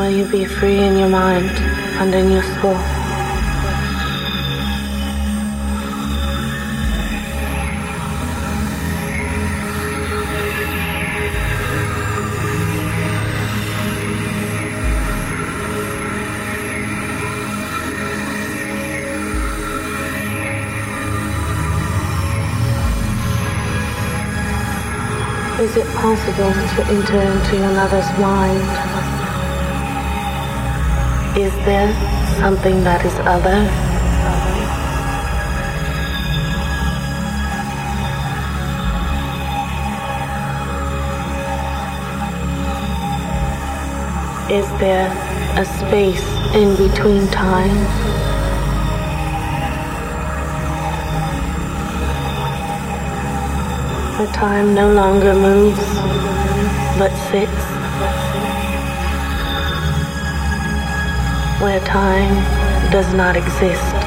will you be free in your mind and in your soul? Is it possible to enter into another's mind? Is there something that is other? Is there a space in between time? Where time no longer moves, but sits. Where time does not exist.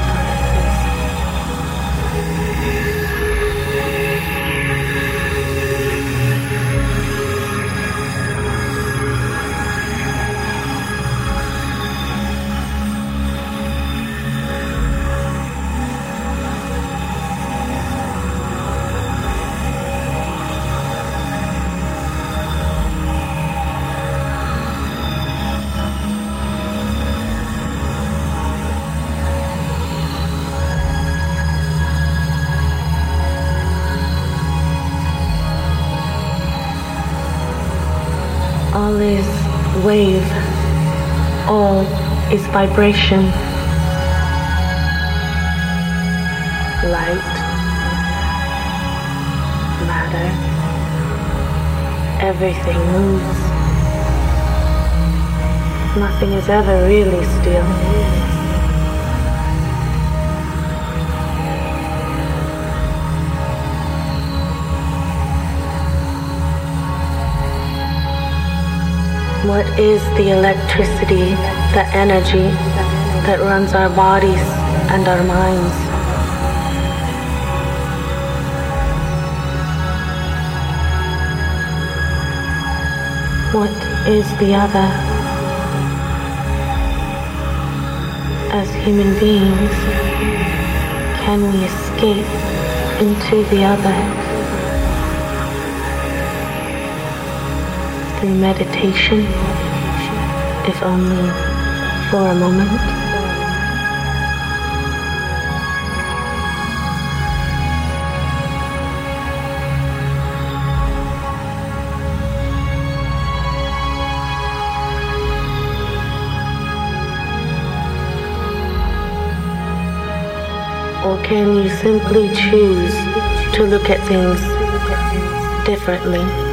Wave. All is vibration. Light. Matter. Everything moves. Nothing is ever really still. What is the electricity, the energy that runs our bodies and our minds? What is the other? As human beings, can we escape into the other? Through meditation, if only for a moment. Or can you simply choose to look at things differently?